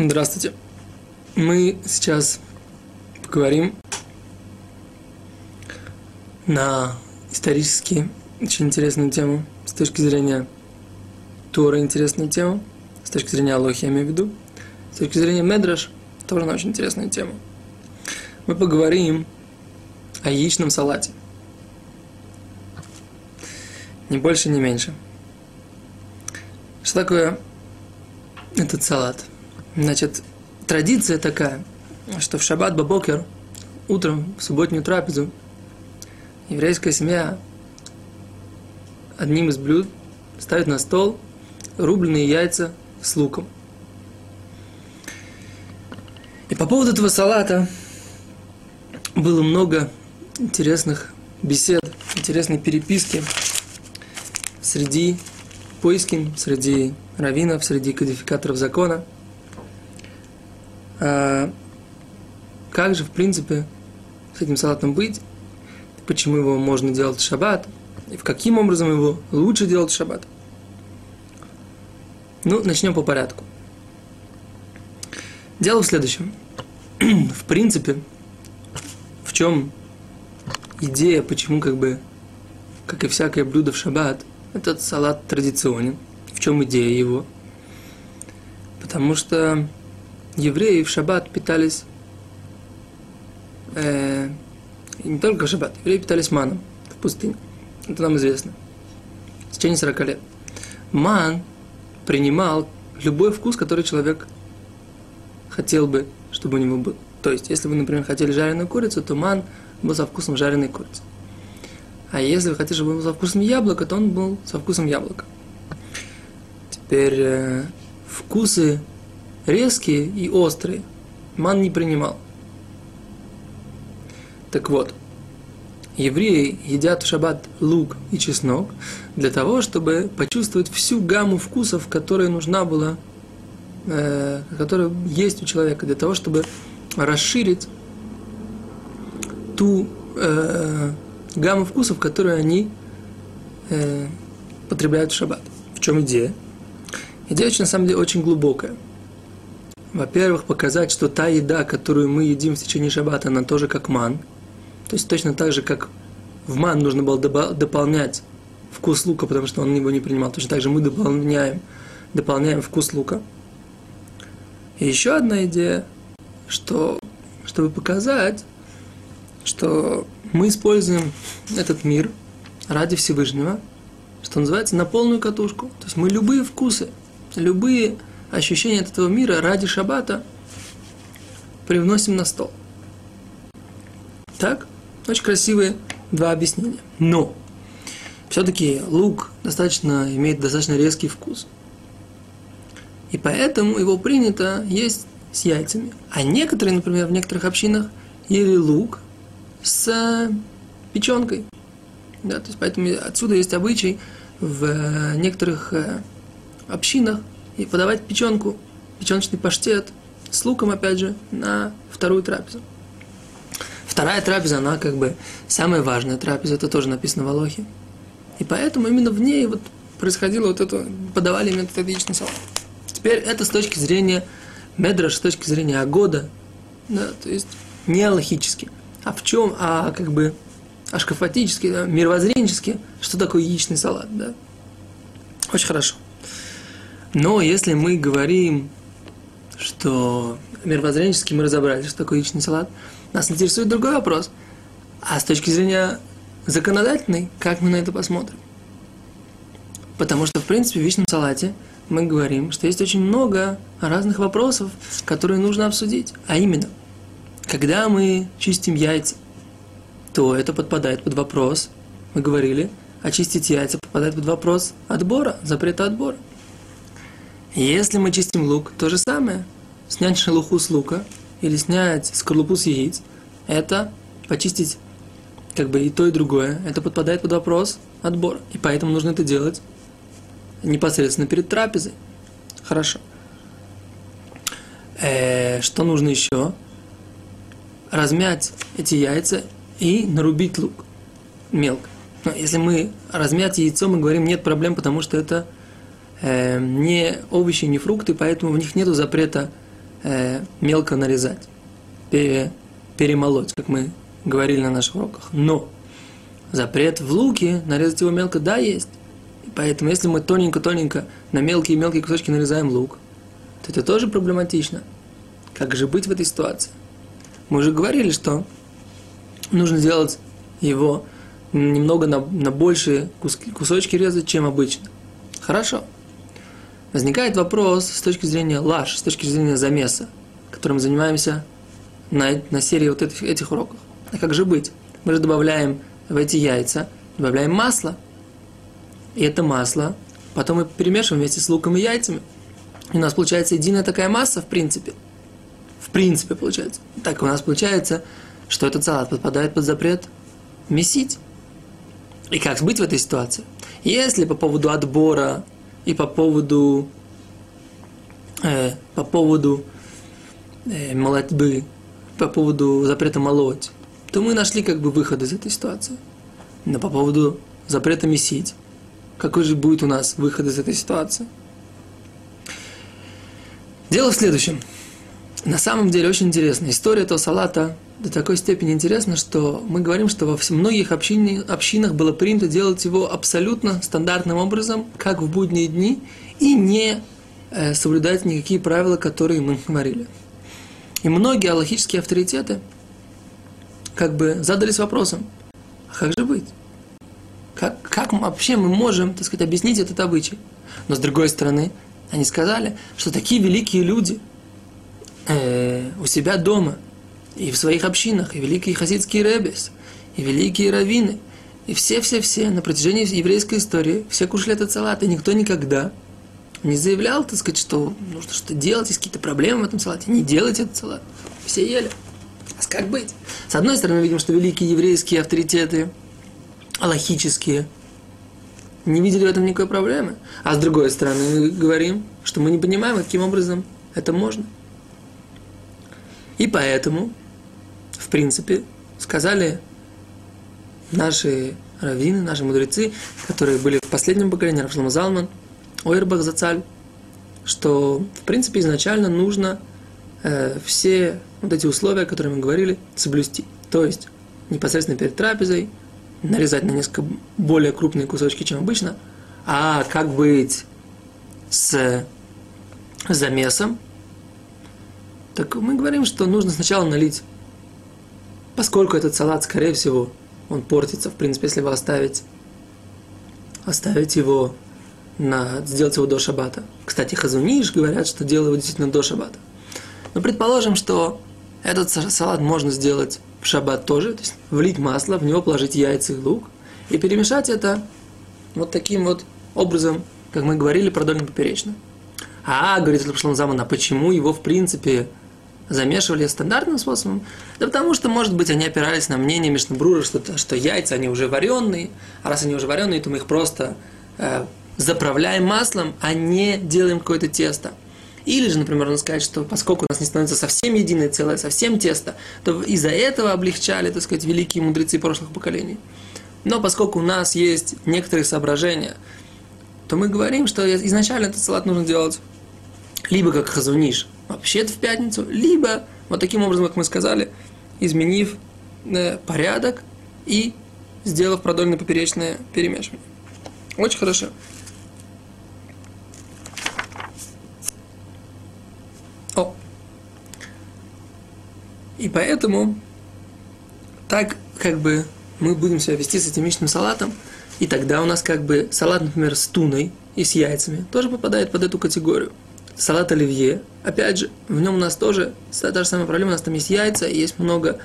Здравствуйте. Мы сейчас поговорим на исторически очень интересную тему, с точки зрения Тора интересную тему, с точки зрения Алохи, я имею в виду, с точки зрения Медраш, тоже на очень интересную тему. Мы поговорим о яичном салате. Ни больше, ни меньше. Что такое этот салат? Значит, традиция такая, что в шаббат бабокер, утром, в субботнюю трапезу, еврейская семья одним из блюд ставит на стол рубленые яйца с луком. И по поводу этого салата было много интересных бесед, интересной переписки среди поискин, среди раввинов, среди кодификаторов закона. А как же, в принципе, с этим салатом быть? Почему его можно делать в шаббат? И в каким образом его лучше делать в шаббат? Ну, начнем по порядку. Дело в следующем. в принципе, в чем идея, почему как бы, как и всякое блюдо в шаббат, этот салат традиционен. В чем идея его? Потому что евреи в шаббат питались э, не только в шаббат, евреи питались маном в пустыне. Это нам известно. В течение 40 лет. Ман принимал любой вкус, который человек хотел бы, чтобы у него был. То есть, если вы, например, хотели жареную курицу, то ман был со вкусом жареной курицы. А если вы хотите, чтобы он был со вкусом яблока, то он был со вкусом яблока. Теперь э, вкусы резкие и острые ман не принимал. Так вот, евреи едят в шаббат лук и чеснок для того, чтобы почувствовать всю гамму вкусов, которая нужна была, э, которая есть у человека, для того, чтобы расширить ту э, гамму вкусов, которые они э, потребляют в шаббат. В чем идея? Идея, на самом деле, очень глубокая. Во-первых, показать, что та еда, которую мы едим в течение шаббата, она тоже как ман. То есть точно так же, как в ман нужно было дополнять вкус лука, потому что он его не принимал. Точно так же мы дополняем, дополняем вкус лука. И еще одна идея, что, чтобы показать, что мы используем этот мир ради Всевышнего, что называется, на полную катушку. То есть мы любые вкусы, любые ощущения от этого мира ради шаббата привносим на стол. Так? Очень красивые два объяснения. Но все-таки лук достаточно имеет достаточно резкий вкус. И поэтому его принято есть с яйцами. А некоторые, например, в некоторых общинах ели лук с печенкой. Да, то есть поэтому отсюда есть обычай в некоторых э, общинах и подавать печенку, печеночный паштет с луком, опять же, на вторую трапезу. Вторая трапеза, она как бы самая важная трапеза, это тоже написано в Алохе. И поэтому именно в ней вот происходило вот это, подавали именно этот яичный салат. Теперь это с точки зрения Медраш, с точки зрения Агода, да, то есть не аллахически. А в чем, а как бы ашкафатически, да, мировоззренчески, что такое яичный салат, да. Очень хорошо. Но если мы говорим, что мировоззренчески мы разобрались, что такое яичный салат, нас интересует другой вопрос. А с точки зрения законодательной, как мы на это посмотрим? Потому что, в принципе, в яичном салате мы говорим, что есть очень много разных вопросов, которые нужно обсудить. А именно, когда мы чистим яйца, то это подпадает под вопрос, мы говорили, очистить яйца попадает под вопрос отбора, запрета отбора. Если мы чистим лук, то же самое. Снять шелуху с лука или снять скорлупу с яиц, это почистить как бы и то, и другое. Это подпадает под вопрос отбора. И поэтому нужно это делать непосредственно перед трапезой. Хорошо. Э, что нужно еще? Размять эти яйца и нарубить лук мелко. Но если мы размять яйцо, мы говорим, нет проблем, потому что это э, не овощи, не фрукты, поэтому в них нет запрета э, мелко нарезать, пере, перемолоть, как мы говорили на наших уроках. Но запрет в луке нарезать его мелко, да, есть. И поэтому, если мы тоненько-тоненько на мелкие-мелкие кусочки нарезаем лук, то это тоже проблематично. Как же быть в этой ситуации? Мы уже говорили, что нужно делать его немного на, на большие куски, кусочки резать, чем обычно. Хорошо. Возникает вопрос с точки зрения лаш, с точки зрения замеса, которым занимаемся на, на серии вот этих, этих уроков. А как же быть? Мы же добавляем в эти яйца, добавляем масло. И это масло потом мы перемешиваем вместе с луком и яйцами. И у нас получается единая такая масса, в принципе. В принципе, получается. Так у нас получается, что этот салат подпадает под запрет месить. И как быть в этой ситуации? Если по поводу отбора и по поводу э, по поводу э, молотьбы, по поводу запрета молоть, то мы нашли как бы выход из этой ситуации. Но по поводу запрета месить, какой же будет у нас выход из этой ситуации? Дело в следующем. На самом деле очень интересно. История этого салата до такой степени интересна, что мы говорим, что во многих общин, общинах было принято делать его абсолютно стандартным образом, как в будние дни, и не э, соблюдать никакие правила, которые мы говорили. И многие аллахические авторитеты как бы задались вопросом, а как же быть? Как, как вообще мы можем, так сказать, объяснить этот обычай? Но с другой стороны, они сказали, что такие великие люди э, у себя дома и в своих общинах, и великие хасидские ребес, и великие раввины, и все-все-все на протяжении еврейской истории, все кушали этот салат, и никто никогда не заявлял, так сказать, что нужно что-то делать, есть какие-то проблемы в этом салате. Не делайте этот салат. Все ели. А как быть? С одной стороны, мы видим, что великие еврейские авторитеты, аллахические, не видели в этом никакой проблемы. А с другой стороны, мы говорим, что мы не понимаем, каким образом это можно. И поэтому, в принципе, сказали наши раввины, наши мудрецы, которые были в последнем поколении, Равшлама Залман, Ойрбах Зацаль, что, в принципе, изначально нужно э, все вот эти условия, о которых мы говорили, соблюсти. То есть, непосредственно перед трапезой нарезать на несколько более крупные кусочки, чем обычно, а как быть с замесом, так мы говорим, что нужно сначала налить, поскольку этот салат, скорее всего, он портится, в принципе, если его оставить, оставить его на, сделать его до шабата. Кстати, хазуниш говорят, что делают его действительно до шабата. Но предположим, что этот салат можно сделать в шаббат тоже, то есть влить масло, в него положить яйца и лук, и перемешать это вот таким вот образом, как мы говорили, продольно поперечно. А, говорит Лапшлам Заман, а почему его, в принципе, замешивали стандартным способом? Да потому что, может быть, они опирались на мнение Мишнабрура, что, что яйца, они уже вареные, а раз они уже вареные, то мы их просто э, заправляем маслом, а не делаем какое-то тесто. Или же, например, можно сказать, что поскольку у нас не становится совсем единое целое, совсем тесто, то из-за этого облегчали, так сказать, великие мудрецы прошлых поколений. Но поскольку у нас есть некоторые соображения, то мы говорим, что изначально этот салат нужно делать либо как хазуниш, вообще-то в пятницу, либо вот таким образом, как мы сказали, изменив э, порядок и сделав продольно поперечное перемешивание. Очень хорошо. И поэтому так как бы мы будем себя вести с этим яичным салатом, и тогда у нас как бы салат, например, с туной и с яйцами тоже попадает под эту категорию. Салат оливье, опять же, в нем у нас тоже та же самая проблема, у нас там есть яйца, есть много,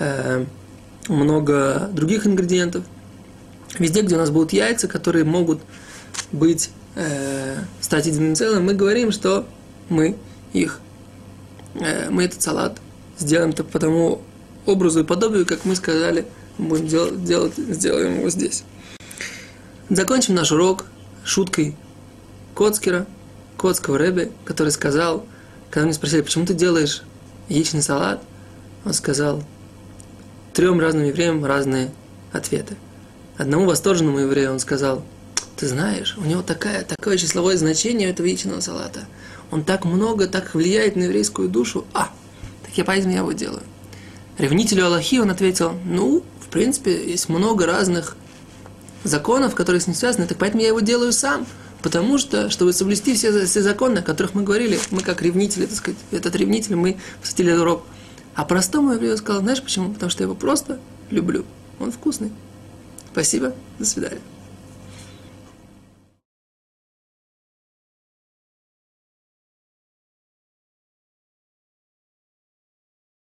э, много других ингредиентов. Везде, где у нас будут яйца, которые могут быть, э, стать единым целым, мы говорим, что мы их, э, мы этот салат сделаем это по тому образу и подобию, как мы сказали, будем делать, делать, сделаем его здесь. Закончим наш урок шуткой Коцкера, Коцкого Рэбе, который сказал, когда мне спросили, почему ты делаешь яичный салат, он сказал, трем разным евреям разные ответы. Одному восторженному еврею он сказал, ты знаешь, у него такая, такое числовое значение этого яичного салата. Он так много, так влияет на еврейскую душу. А, так я поэтому я его делаю. Ревнителю Аллахи он ответил, ну, в принципе, есть много разных законов, которые с ним связаны, так поэтому я его делаю сам. Потому что, чтобы соблюсти все, все законы, о которых мы говорили, мы как ревнители, так сказать, этот ревнитель, мы посвятили урок. А простому еврею сказал, знаешь почему? Потому что я его просто люблю. Он вкусный. Спасибо, до свидания.